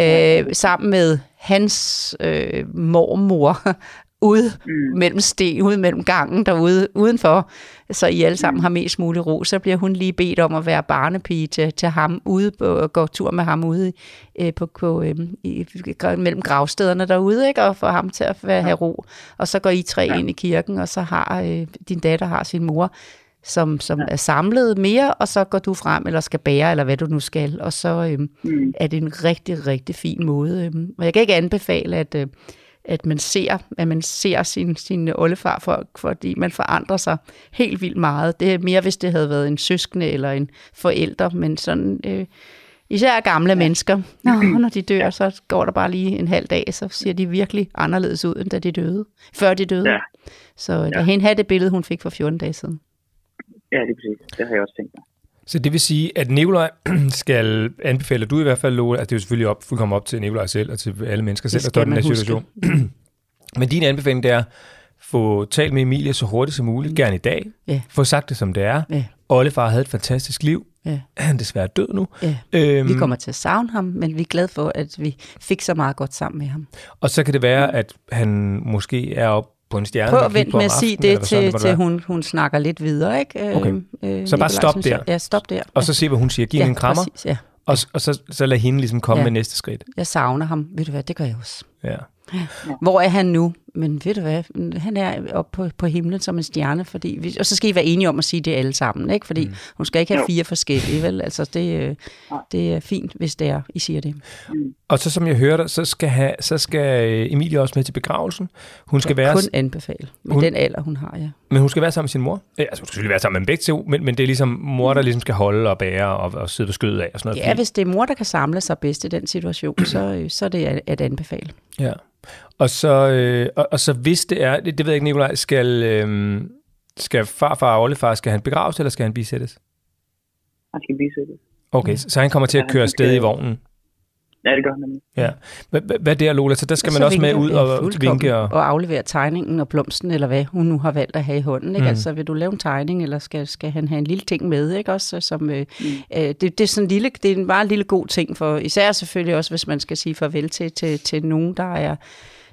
Øh, sammen med hans øh, mormor, ude mm. mellem sten, ude mellem gangen derude udenfor, så I alle sammen mm. har mest mulig ro, så bliver hun lige bedt om at være barnepige til, til ham ude og gå tur med ham ude øh, på, på, øh, i, mellem gravstederne derude, ikke? og få ham til at være, have ro. Og så går I tre ja. ind i kirken, og så har øh, din datter har sin mor, som, som er samlet mere, og så går du frem, eller skal bære, eller hvad du nu skal, og så øh, mm. er det en rigtig, rigtig fin måde. Øh. Og jeg kan ikke anbefale, at... Øh, at man ser, at man ser sin, sin oldefar, for, fordi man forandrer sig helt vildt meget. Det er mere, hvis det havde været en søskende eller en forælder, men sådan... Øh, Især gamle ja. mennesker, Nå, når de dør, så går der bare lige en halv dag, så ser de virkelig anderledes ud, end da de døde, før de døde. Ja. Så ja. lad hende have det billede, hun fik for 14 dage siden. Ja, det er præcis. Det har jeg også tænkt mig. Så det vil sige, at Nikolaj skal anbefale, du i hvert fald, Lola, at det er jo selvfølgelig op, fuldkommen op til Nikolaj selv og til alle mennesker selv, der står i den her situation. Men din anbefaling, det er, få talt med Emilie så hurtigt som muligt, mm. gerne i dag. Ja. Få sagt det, som det er. Ja. Ollefar havde et fantastisk liv. Ja. Han er desværre død nu. Ja. Øhm, vi kommer til at savne ham, men vi er glade for, at vi fik så meget godt sammen med ham. Og så kan det være, at han måske er op på en stjerne. Prøv at vente med at sige det, til, til hun, hun snakker lidt videre. Ikke? Okay. Øh, så bare stop der. Ja, stop der. Og så se, hvad hun siger. Giv ja, en krammer. Præcis, ja. Og, og så, så lad hende ligesom komme ja. med næste skridt. Jeg savner ham. Ved du hvad, det gør jeg også. Ja. Ja. Hvor er han nu? Men ved du hvad, han er oppe på, på himlen som en stjerne, fordi vi, og så skal I være enige om at sige det alle sammen, ikke? fordi mm. hun skal ikke have fire forskellige, vel? Altså, det, øh, det er fint, hvis det er, I siger det. Mm. Og så som jeg hørte, så skal, have, så skal øh, Emilie også med til begravelsen. Hun skal være... Kun anbefale, med hun, den alder, hun har, ja. Men hun skal være sammen med sin mor? Ja, altså, hun skal selvfølgelig være sammen med begge to, men, men det er ligesom mor, der ligesom skal holde og bære og, og sidde på skødet af og sådan noget. Ja, hvis det er mor, der kan samle sig bedst i den situation, så, øh, så er det at anbefale. Ja. Og så, øh, og, og så hvis det er, det, det ved jeg ikke, Nikolaj, skal, øh, skal farfar og oldefar, skal han begraves, eller skal han bisættes? Han skal bisættes. Okay, så, så han kommer til at køre afsted i vognen? Ja, det gør han nemlig. Ja. Hvad der, Lola? Så der skal man også med ud og vinke? Og... og aflevere tegningen og blomsten, eller hvad hun nu har valgt at have i hånden. Ikke? Mm. Altså, vil du lave en tegning, eller skal, skal han have en lille ting med? Ikke? Også, som, øh, mm. øh, det, det, er sådan en lille, det er en meget lille god ting, for især selvfølgelig også, hvis man skal sige farvel til, til, til nogen, der er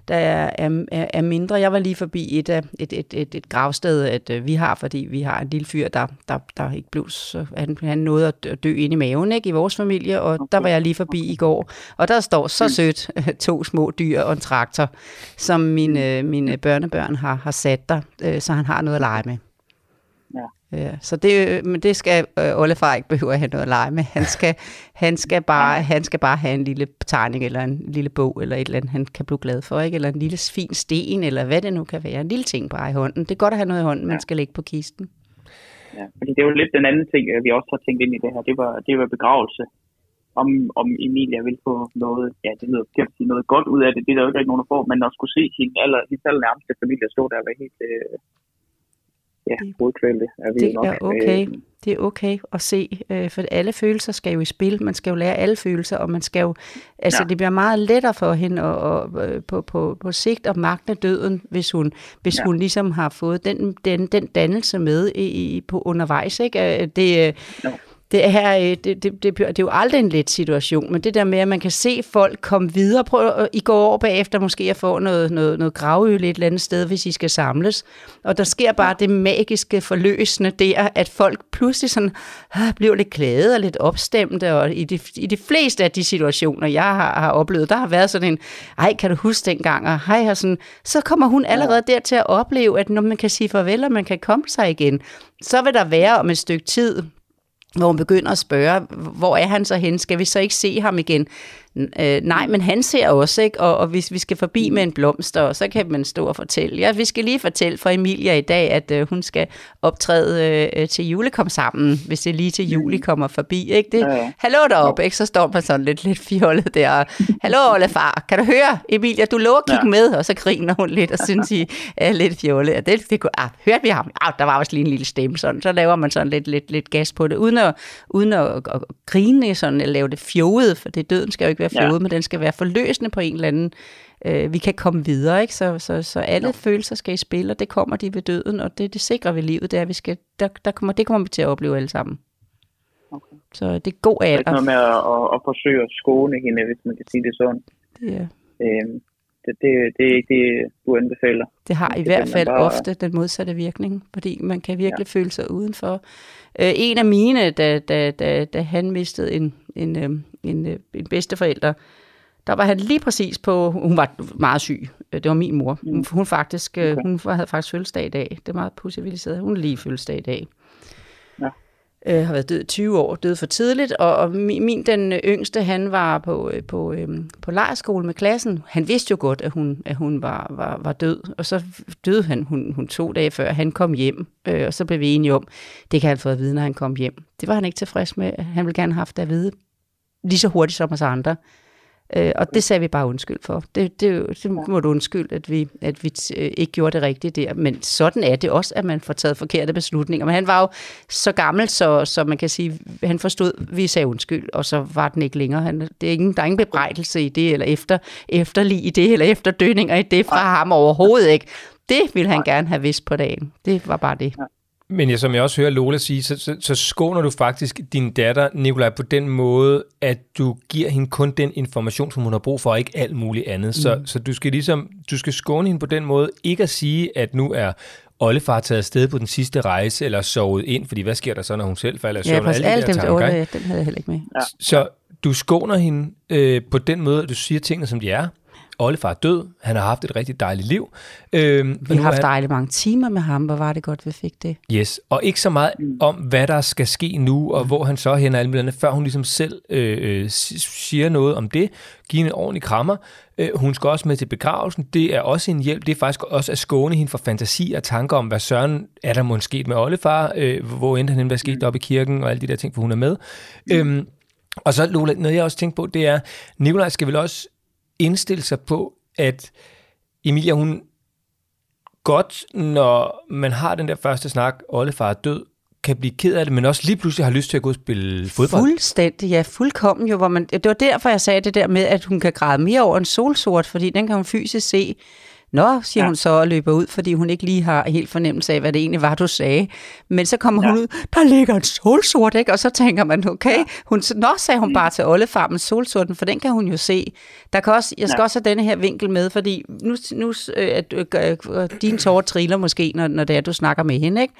der er, er, er mindre. Jeg var lige forbi et, et, et, et, et gravsted, at øh, vi har, fordi vi har en lille fyr, der, der, der ikke blev så, han, han nåede at dø inde i maven ikke, i vores familie, og der var jeg lige forbi i går, og der står så sødt to små dyr og en traktor, som mine, øh, mine børnebørn har, har sat der, øh, så han har noget at lege med. Ja, så det, men det skal øh, Ollefar ikke behøve at have noget at lege med. Han skal, han, skal bare, han skal bare have en lille tegning, eller en lille bog, eller et eller andet, han kan blive glad for, ikke? eller en lille fin sten, eller hvad det nu kan være. En lille ting bare i hånden. Det er godt at have noget i hånden, ja. man skal lægge på kisten. Ja, fordi det er jo lidt den anden ting, vi også har tænkt ind i det her. Det var, det var begravelse. Om, om Emilia vil få noget, ja, det lyder kan sige noget godt ud af det, det er der jo ikke nogen, der får, men at skulle se sin aller, sin aller nærmeste familie stå der og være helt, øh, ja, hovedkvælte er vi det nok. Er okay. Øh, det er okay at se, øh, for alle følelser skal jo i spil. Man skal jo lære alle følelser, og man skal jo, altså ja. det bliver meget lettere for hende at, at, at, på, på, på sigt at magte døden, hvis hun, hvis ja. hun ligesom har fået den, den, den dannelse med i, i, på undervejs. Ikke? Det, ja det er, øh, det, det, det, det er jo aldrig en let situation, men det der med, at man kan se folk komme videre, på, I går over bagefter måske at få noget, noget, noget gravøl et eller andet sted, hvis I skal samles. Og der sker bare det magiske forløsende der, at folk pludselig sådan, øh, bliver lidt glade og lidt opstemte, og i de, i de fleste af de situationer, jeg har, har oplevet, der har været sådan en, ej, kan du huske dengang, og hej, og sådan, så kommer hun allerede der til at opleve, at når man kan sige farvel, og man kan komme sig igen, så vil der være om et stykke tid, hvor hun begynder at spørge, hvor er han så hen? Skal vi så ikke se ham igen? Øh, nej, men han ser også, ikke? Og, og hvis vi skal forbi med en blomst, og så kan man stå og fortælle. Ja, vi skal lige fortælle for Emilia i dag, at øh, hun skal optræde øh, til julekom sammen, hvis det lige til juli kommer forbi, ikke? Det, ja, ja. Hallo deroppe, ikke? Så står man sådan lidt, lidt fjollet der. Hallo, Olle far, kan du høre? Emilia, du lover at kigge ja. med, og så griner hun lidt og synes, I er lidt fjollet. Ja, det, det, ah, hørte vi ham? Ah, der var også lige en lille stemme sådan. Så laver man sådan lidt, lidt, lidt gas på det, uden at, uden at, at, at grine sådan, eller lave det fjoget, for det døden skal jo ikke være flode, ja. men den skal være forløsende på en eller anden. Øh, vi kan komme videre, ikke? Så, så, så alle ja. følelser skal i spil, og det kommer de ved døden, og det, det sikrer vi livet, det er, vi skal, der, der kommer, det kommer vi til at opleve alle sammen. Okay. Så det er god alder. Det er noget med at, at, at forsøge at skåne hende, hvis man kan sige det sådan. Ja. Øhm, det, det, det er ikke det, du anbefaler. Det har i det hvert fald bare... ofte den modsatte virkning, fordi man kan virkelig ja. føle sig udenfor. Øh, en af mine, da, da, da, da han mistede en, en, øhm, en, øh, en bedsteforælder, der var han lige præcis på, hun var meget syg, øh, det var min mor. Hun, hun, faktisk, øh, okay. hun havde faktisk fødselsdag i dag, det er meget positivt, hun lige fødselsdag i dag. Ja. Øh, har været død 20 år, død for tidligt, og, og min, den yngste, han var på, på, øhm, på lejerskole med klassen. Han vidste jo godt, at hun, at hun var, var, var død, og så døde han hun, hun to dage før, han kom hjem, øh, og så blev vi enige om, det kan han få at vide, når han kom hjem. Det var han ikke tilfreds med, han ville gerne have haft det at vide lige så hurtigt som os andre. Øh, og det sagde vi bare undskyld for. Det, det, det må du undskylde, at vi, at vi øh, ikke gjorde det rigtigt der. Men sådan er det også, at man får taget forkerte beslutninger. Men han var jo så gammel, så, så man kan sige, han forstod, at vi sagde undskyld, og så var den ikke længere. Han, det er ingen, der er ingen bebrejdelse i det, eller efter, efterlig i det, eller efterdønninger i det fra ham overhovedet ikke. Det ville han gerne have vidst på dagen. Det var bare det. Men ja, som jeg også hører Lola sige, så, så, så skåner du faktisk din datter, Nikolaj, på den måde, at du giver hende kun den information, som hun har brug for, og ikke alt muligt andet. Mm. Så, så du skal ligesom, du skal skåne hende på den måde, ikke at sige, at nu er oldefar taget afsted på den sidste rejse, eller sovet ind, fordi hvad sker der så, når hun selv falder i søvn? Ja, alle, alle de dem, tanker, ja, den havde jeg heller ikke med. Ja. Så du skåner hende øh, på den måde, at du siger tingene, som de er, Oldefar er død. Han har haft et rigtig dejligt liv. Øhm, vi har haft han... dejligt mange timer med ham. Hvor var det godt, vi fik det. Yes, og ikke så meget om, hvad der skal ske nu, og mm. hvor han så hen og før hun ligesom selv øh, øh siger noget om det. Giv en ordentlig krammer. Øh, hun skal også med til begravelsen. Det er også en hjælp. Det er faktisk også at skåne hende for fantasi og tanker om, hvad søren er der måske sket med oldefar, øh, hvor endte han hvad skete mm. op i kirken, og alle de der ting, for hun er med. Mm. Øhm, og så, Lola, noget jeg også tænkte på, det er, Nikolaj skal vel også indstille sig på, at Emilia, hun godt, når man har den der første snak, oldefar er død, kan blive ked af det, men også lige pludselig har lyst til at gå og spille fodbold. Fuldstændig, ja, fuldkommen jo. Hvor man, det var derfor, jeg sagde det der med, at hun kan græde mere over en solsort, fordi den kan hun fysisk se. Nå, siger ja. hun så og løber ud, fordi hun ikke lige har helt fornemmelse af, hvad det egentlig var, du sagde. Men så kommer ja. hun ud, der ligger en solsort, ikke? Og så tænker man, okay, hun, nå, sagde hun bare til oldefarmen solsorten, for den kan hun jo se. Der kan også, jeg skal ja. også have denne her vinkel med, fordi nu, nu øh, øh, øh, dine tårer triller måske, når, når det er, du snakker med hende, ikke?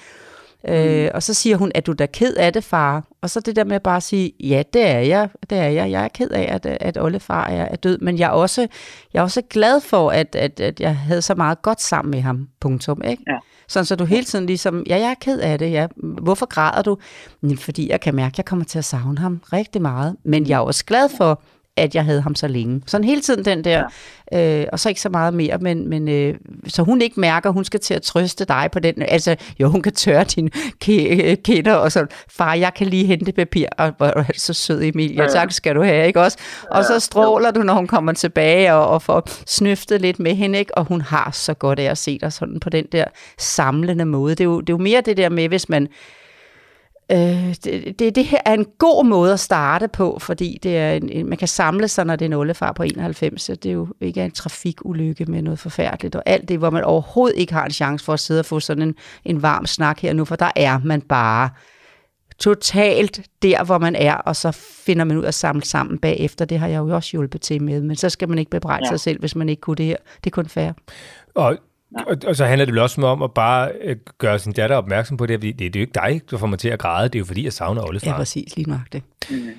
Øh, mm. og så siger hun, er du da ked af det, far? Og så det der med bare at sige, ja, det er jeg, det er jeg. Jeg er ked af, at, at oldefar er, er død, men jeg er også, jeg er også glad for, at, at, at jeg havde så meget godt sammen med ham, punktum, ikke? Ja. Sådan så du hele tiden ligesom, ja, jeg er ked af det, ja. Hvorfor græder du? Fordi jeg kan mærke, at jeg kommer til at savne ham rigtig meget. Men jeg er også glad for, at jeg havde ham så længe. Sådan hele tiden den der, ja. øh, og så ikke så meget mere, men, men øh, så hun ikke mærker, hun skal til at trøste dig på den, altså jo, hun kan tørre dine kætter, og så, far, jeg kan lige hente papir, og hvor er så sød Emilie, ja. tak skal du have, ikke også? Og så stråler du, når hun kommer tilbage, og, og får snøftet lidt med hende, ikke? Og hun har så godt af at se dig sådan på den der samlende måde. Det er jo, det er jo mere det der med, hvis man, Øh, det, det, det her er en god måde at starte på, fordi det er en, en, man kan samle sig, når det er en oldefar på 91. Så det er jo ikke en trafikulykke med noget forfærdeligt, og alt det, hvor man overhovedet ikke har en chance for at sidde og få sådan en, en varm snak her nu, for der er man bare totalt der, hvor man er, og så finder man ud af at samle sammen bagefter. Det har jeg jo også hjulpet til med, men så skal man ikke bebrejde ja. sig selv, hvis man ikke kunne det her. Det er kun fair. Og og, og så handler det vel også om at bare øh, gøre sin datter opmærksom på det, fordi det, det er jo ikke dig, der får mig til at græde, det er jo fordi, jeg savner oldefar. Ja, præcis, lige nok det. Mm.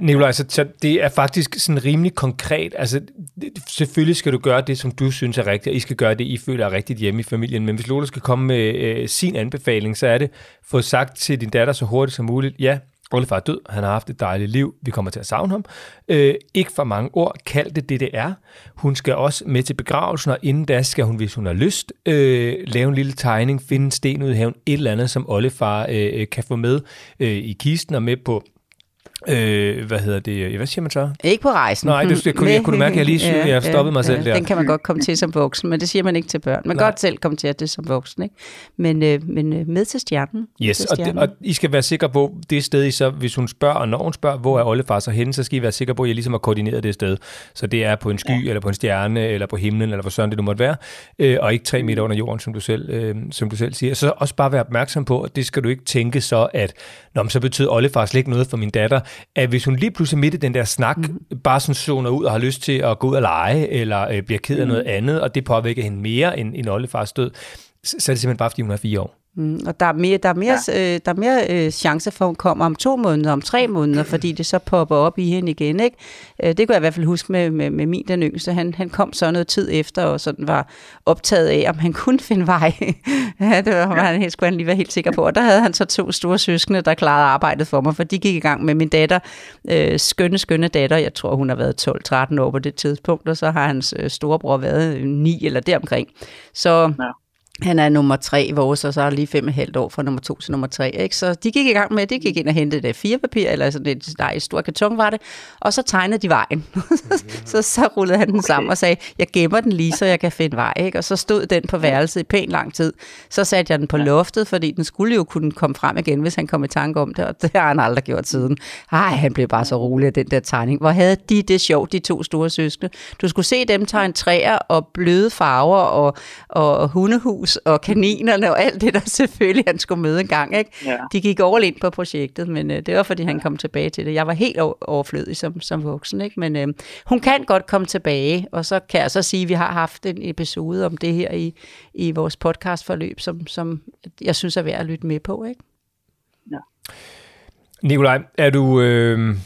Nikolaj, så, så det er faktisk sådan rimelig konkret. Altså, det, selvfølgelig skal du gøre det, som du synes er rigtigt, og I skal gøre det, I føler er rigtigt hjemme i familien. Men hvis Lola skal komme med øh, sin anbefaling, så er det, få sagt til din datter så hurtigt som muligt, ja, Oliver er død, han har haft et dejligt liv, vi kommer til at savne ham. Øh, ikke for mange ord, kald det det, det er. Hun skal også med til begravelsen, og inden da skal hun, hvis hun har lyst, øh, lave en lille tegning, finde en sten ud i haven, et eller andet, som Oliver øh, øh, kan få med øh, i kisten og med på Øh, hvad hedder det? Hvad siger man så? Ikke på rejsen. Nej, det, jeg, kunne, jeg kunne mærke, at jeg lige ja, jeg stoppede mig ja, selv der. Den kan man godt komme til som voksen, men det siger man ikke til børn. Man kan godt selv komme til det som voksen, ikke? Men, øh, men øh, med til stjernen. Yes, til stjernen. Og, det, og I skal være sikre på, det sted, I så, hvis hun spørger, og når hun spørger, hvor er oldefar så henne, så skal I være sikre på, at I ligesom har koordineret det sted. Så det er på en sky, ja. eller på en stjerne, eller på himlen, eller hvor sådan det nu måtte være, øh, og ikke tre meter under jorden, som du selv, øh, som du selv siger. Så også bare være opmærksom på, at det skal du ikke tænke så, at når så betyder oldefar slet ikke noget for min datter, at hvis hun lige pludselig midt i den der snak, mm. bare sådan zoner ud og har lyst til at gå ud og lege, eller øh, bliver ked af mm. noget andet, og det påvirker hende mere end, end oldefars død, så, så er det simpelthen bare, fordi hun er fire år. Mm, og der er mere, der er mere, ja. øh, der er mere øh, chance for, at hun kommer om to måneder, om tre måneder, fordi det så popper op i hende igen. Ikke? Øh, det kunne jeg i hvert fald huske med, med, med min, den yngste. Han, han kom så noget tid efter, og sådan var optaget af, om han kunne finde vej. ja, det var, ja. han, skulle han lige være helt sikker på. Og der havde han så to store søskende, der klarede arbejdet for mig, for de gik i gang med min datter, øh, skønne, skønne datter. Jeg tror, hun har været 12-13 år på det tidspunkt, og så har hans øh, storebror været 9 eller deromkring. Så... Ja han er nummer tre vores, og så er lige fem og halvt år fra nummer to til nummer tre. Ikke? Så de gik i gang med, de gik ind og hentede det fire papir, eller sådan et, der et stort karton var det, og så tegnede de vejen. så, så rullede han den okay. sammen og sagde, jeg gemmer den lige, så jeg kan finde vej. Ikke? Og så stod den på værelset i pænt lang tid. Så satte jeg den på loftet, fordi den skulle jo kunne komme frem igen, hvis han kom i tanke om det, og det har han aldrig gjort siden. Ej, han blev bare så rolig af den der tegning. Hvor havde de det sjovt, de to store søskende. Du skulle se dem tegne træer og bløde farver og, og hundehus mus og kaninerne og alt det, der selvfølgelig han skulle møde en gang. Ikke? Ja. De gik all ind på projektet, men øh, det var, fordi han kom tilbage til det. Jeg var helt overflødig som, som voksen, ikke? men øh, hun kan godt komme tilbage, og så kan jeg så sige, at vi har haft en episode om det her i, i vores podcastforløb, som, som jeg synes er værd at lytte med på. Ikke? Ja. Nikolaj, er du, øh,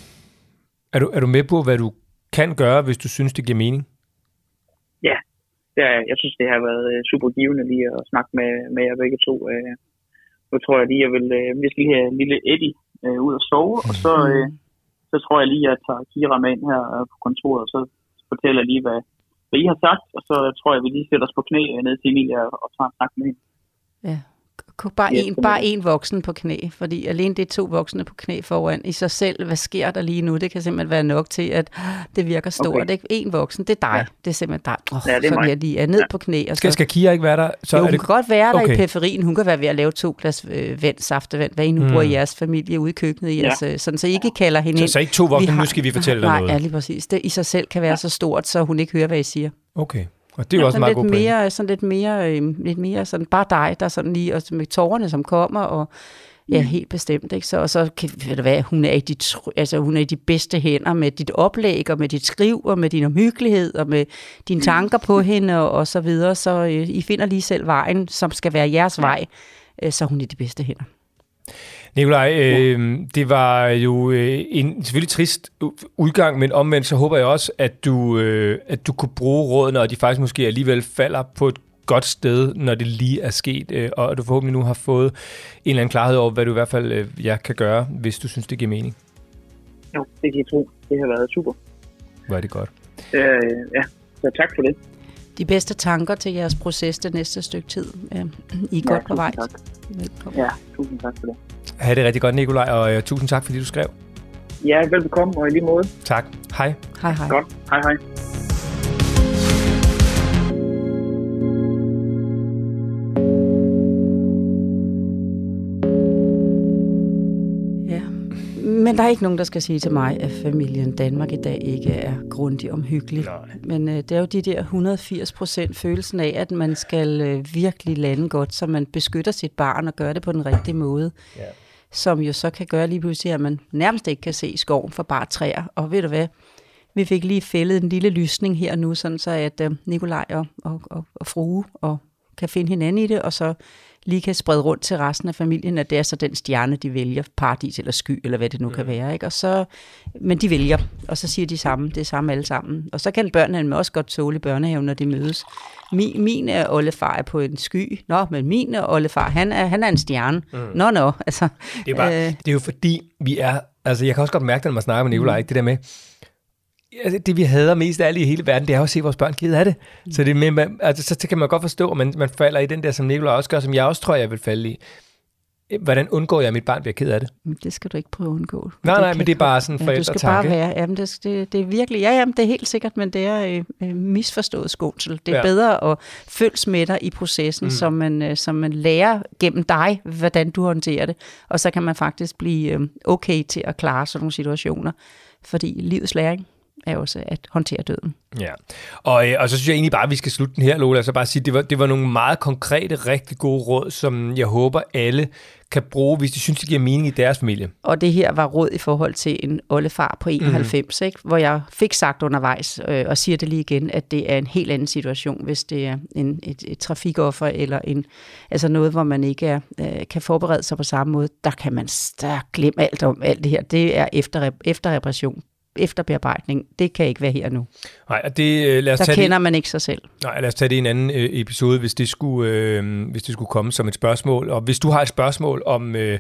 er, du, er du med på, hvad du kan gøre, hvis du synes, det giver mening? Ja, ja, jeg synes, det har været øh, super givende lige at snakke med, med jer begge to. Øh, nu tror jeg lige, jeg vil, øh, vi skal lige have en lille Eddie ud og sove, og så, så tror jeg lige, at jeg tager Kira med ind her på kontoret, og så fortæller jeg lige, hvad, hvad I har sagt, og så tror jeg, vi lige sætter os på knæ ned til Emilia og tager en snak med hende. Ja, Bare, en, bare en voksen på knæ, fordi alene det er to voksne på knæ foran i sig selv. Hvad sker der lige nu? Det kan simpelthen være nok til, at det virker stort. Okay. Ikke? En voksen, det er dig. Ja. Det er simpelthen dig. Oh, ja, det er så jeg lige er ned ja. på knæ. Og så, skal, skal Kira ikke være der? Så jo, hun det... kan godt være der okay. i periferien. Hun kan være ved at lave to glas øh, vand, saftevand, hvad I nu mm. bruger i jeres familie ude i køkkenet. I jeres, ja. sådan, så I ikke kalder hende så, ind. Så ikke to voksne, har, nu skal vi fortælle dig nej, noget. Nej, lige præcis. Det i sig selv kan være ja. så stort, så hun ikke hører, hvad I siger. Okay. Og det er jo også meget lidt mere, sådan lidt mere, øh, lidt mere sådan, bare dig, der sådan lige, og med tårerne, som kommer, og ja, mm. helt bestemt, ikke? Så, og så kan, ved du hvad, hun er, i dit, altså, hun er i de bedste hænder med dit oplæg, og med dit skriv, og med din omhyggelighed, og med dine mm. tanker på hende, og, og så videre, så øh, I finder lige selv vejen, som skal være jeres vej, øh, så hun er i de bedste hænder. Nikolaj, øh, det var jo øh, en selvfølgelig trist udgang, men omvendt så håber jeg også, at du, øh, at du kunne bruge rådene, og de faktisk måske alligevel falder på et godt sted, når det lige er sket, øh, og at du forhåbentlig nu har fået en eller anden klarhed over, hvad du i hvert fald øh, ja, kan gøre, hvis du synes, det giver mening. Jo, det kan jeg tro. Det har været super. Hvor er det godt. Øh, ja, så tak for det. De bedste tanker til jeres proces det næste stykke tid. I er ja, godt på vej. Tak. Velkommen. Ja, tusind tak for det. Ha' det rigtig godt, Nikolaj, og uh, tusind tak, fordi du skrev. Ja, velbekomme, og i lige måde. Tak. Hej. Hej hej. Godt. Hej, hej. Ja. Men der er ikke nogen, der skal sige til mig, at familien Danmark i dag ikke er grundig omhyggelig. Nej. Men øh, det er jo de der 180 procent følelsen af, at man skal øh, virkelig lande godt, så man beskytter sit barn og gør det på den rigtige måde. Ja. Som jo så kan gøre lige pludselig, at man nærmest ikke kan se skoven for bare træer. Og ved du hvad? Vi fik lige fældet en lille lysning her nu, sådan så at øh, Nikolaj og, og, og, og frue og kan finde hinanden i det, og så lige kan sprede rundt til resten af familien, at det er så den stjerne, de vælger, paradis eller sky, eller hvad det nu kan være. Ikke? Og så, men de vælger, og så siger de samme, det er samme alle sammen. Og så kan børnene også godt tåle i børnehaven, når de mødes. Min, min er oldefar er på en sky. Nå, men min oldefar, han er, han er en stjerne. Mm. Nå, nå. Altså, Det er, bare, øh, det er jo fordi, vi er... Altså, jeg kan også godt mærke det, når man snakker med Nicolaj, mm. det der med... Altså, det vi hader mest af alt i hele verden, det er jo at se vores børn kede af det. Mm. Så, det med, man, altså, så kan man godt forstå, at man, man falder i den der, som Nicolaj også gør, som jeg også tror, jeg vil falde i. Hvordan undgår jeg, at mit barn bliver ked af det? Det skal du ikke prøve at undgå. Nej, nej, men det er bare sådan en ja, Du skal bare være, jamen det, det, det er virkelig, ja, jamen det er helt sikkert, men det er øh, øh, misforstået skånsel. Det er ja. bedre at følges med dig i processen, mm. så, man, øh, så man lærer gennem dig, hvordan du håndterer det, og så kan man faktisk blive øh, okay til at klare sådan nogle situationer, fordi livets læring er også at håndtere døden. Ja, og, øh, og så synes jeg egentlig bare, at vi skal slutte den her, Lola, og så bare sige, at det var, det var nogle meget konkrete, rigtig gode råd, som jeg håber, alle kan bruge, hvis de synes, det giver mening i deres familie. Og det her var råd i forhold til en oldefar på 91, mm. ikke? hvor jeg fik sagt undervejs, øh, og siger det lige igen, at det er en helt anden situation, hvis det er en, et, et trafikoffer, eller en, altså noget, hvor man ikke er, øh, kan forberede sig på samme måde. Der kan man der glemme alt om alt det her. Det er efter, efter repression efterbearbejdning. Det kan ikke være her nu. Nej, og det, øh, lad os Der tage kender det, man ikke sig selv. nej, lad os tage det i en anden øh, episode, hvis det, skulle, øh, hvis det skulle komme som et spørgsmål. Og hvis du har et spørgsmål om, øh,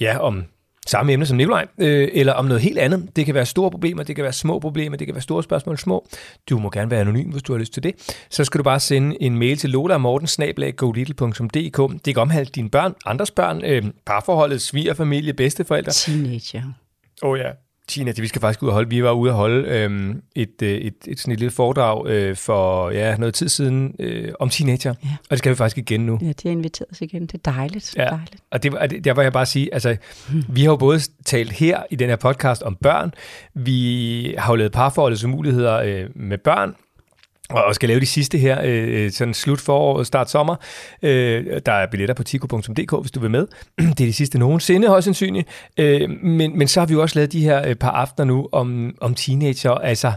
ja, om samme emne som Nikolaj, øh, eller om noget helt andet. Det kan være store problemer, det kan være små problemer, det kan være store spørgsmål, små. Du må gerne være anonym, hvis du har lyst til det. Så skal du bare sende en mail til lolamorten.dk. Det kan omhandle dine børn, andres børn, øh, parforholdet, svigerfamilie, bedsteforældre. Teenager. Åh oh, ja. Tina, det vi skal faktisk ud og holde. Vi var ude at holde øhm, et, øh, et, et, sådan et lille foredrag øh, for ja, noget tid siden øh, om teenager. Ja. Og det skal vi faktisk igen nu. Ja, de har inviteret os igen. Det er dejligt. Ja. dejligt. Og det, var- det, der var jeg bare sige, altså, vi har jo både talt her i den her podcast om børn, vi har jo lavet parforholdets muligheder øh, med børn, og skal lave de sidste her, øh, sådan slut forår, start sommer. Øh, der er billetter på tico.dk, hvis du vil med. Det er de sidste nogensinde, højst sandsynligt. Øh, men, men så har vi jo også lavet de her øh, par aftener nu om, om teenager. Altså,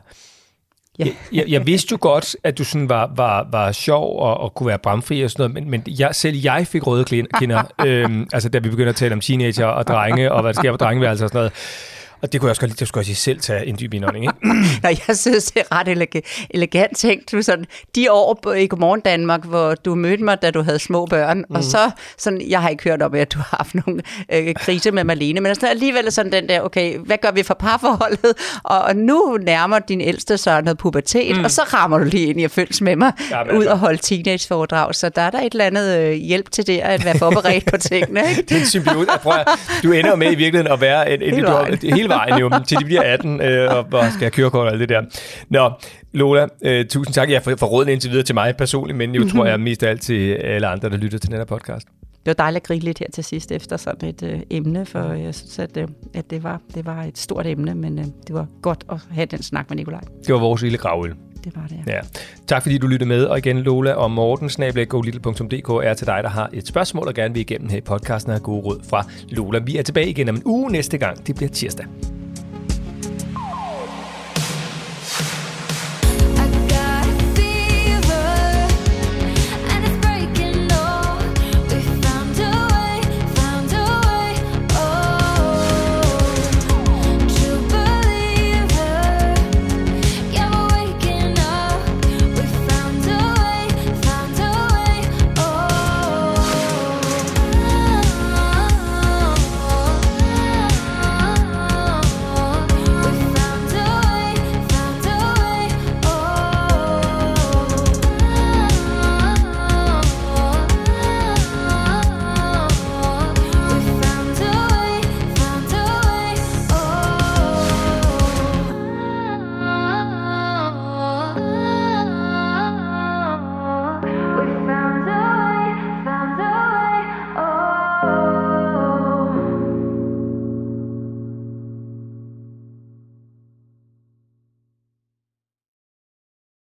Ja. jeg, jeg, vidste jo godt, at du sådan var, var, var sjov og, og kunne være bramfri og sådan noget, men, men jeg, selv jeg fik røde kinder, øhm, altså da vi begyndte at tale om teenager og drenge, og hvad der sker på drengeværelser og sådan noget. Og det kunne jeg også godt lide, det skulle jeg sige, selv tage en dyb indånding, ikke? Nå, jeg synes, det er ret elegant, elegant tænkt. Du sådan, de år på- i Godmorgen Danmark, hvor du mødte mig, da du havde små børn, mm. og så, sådan, jeg har ikke hørt om, at du har haft nogle øh, kriser med Marlene, men sådan, alligevel sådan den der, okay, hvad gør vi for parforholdet? Og, og nu nærmer din ældste så noget pubertet, mm. og så rammer du lige ind i at følges med mig, Jamen, ud altså. og holde teenageforedrag. Så der er der et eller andet øh, hjælp til det, at være forberedt på tingene, ikke? Den symbiose, jeg prøver, du ender med i virkeligheden at være en, en, Hele du har- vejen. Hele vejen jo, til de bliver 18 øh, og, og skal have kørekort og alt det der. Nå, Lola, øh, tusind tak ja, for, for råden indtil videre til mig personligt, men jo tror jeg mest af alt til alle andre, der lytter til den her podcast. Det var dejligt at grine lidt her til sidst efter sådan et øh, emne, for jeg synes, at, øh, at det, var, det var et stort emne, men øh, det var godt at have den snak med Nikolaj. Det var vores lille gravøl. Det var det, ja. Ja. Tak fordi du lyttede med, og igen Lola og Morten, snabelaggolittle.dk er til dig, der har et spørgsmål og gerne vil igennem her i podcasten og have gode råd fra Lola. Vi er tilbage igen om en uge næste gang. Det bliver tirsdag.